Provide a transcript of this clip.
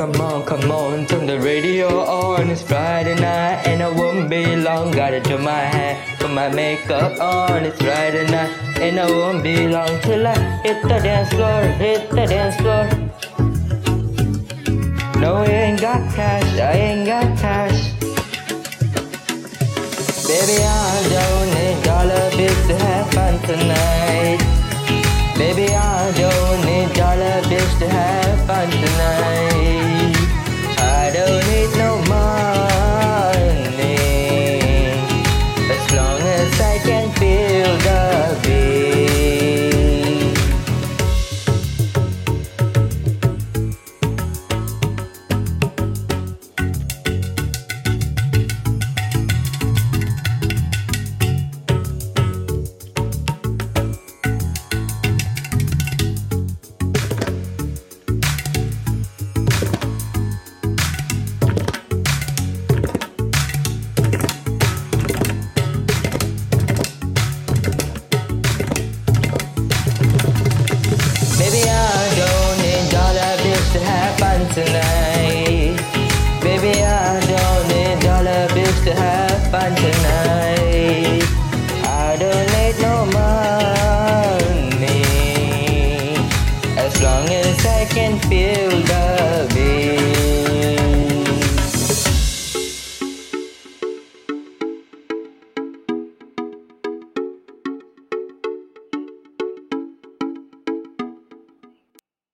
Come on, come on, turn the radio on. It's Friday night and I won't be long. Gotta do my hair, put my makeup on. It's Friday night and I won't be long till I hit the dance floor, hit the dance floor. No, I ain't got cash, I ain't got cash. Baby, I tonight. Baby, I don't need dollar bills to have fun tonight. I don't need no money as long as I can feel the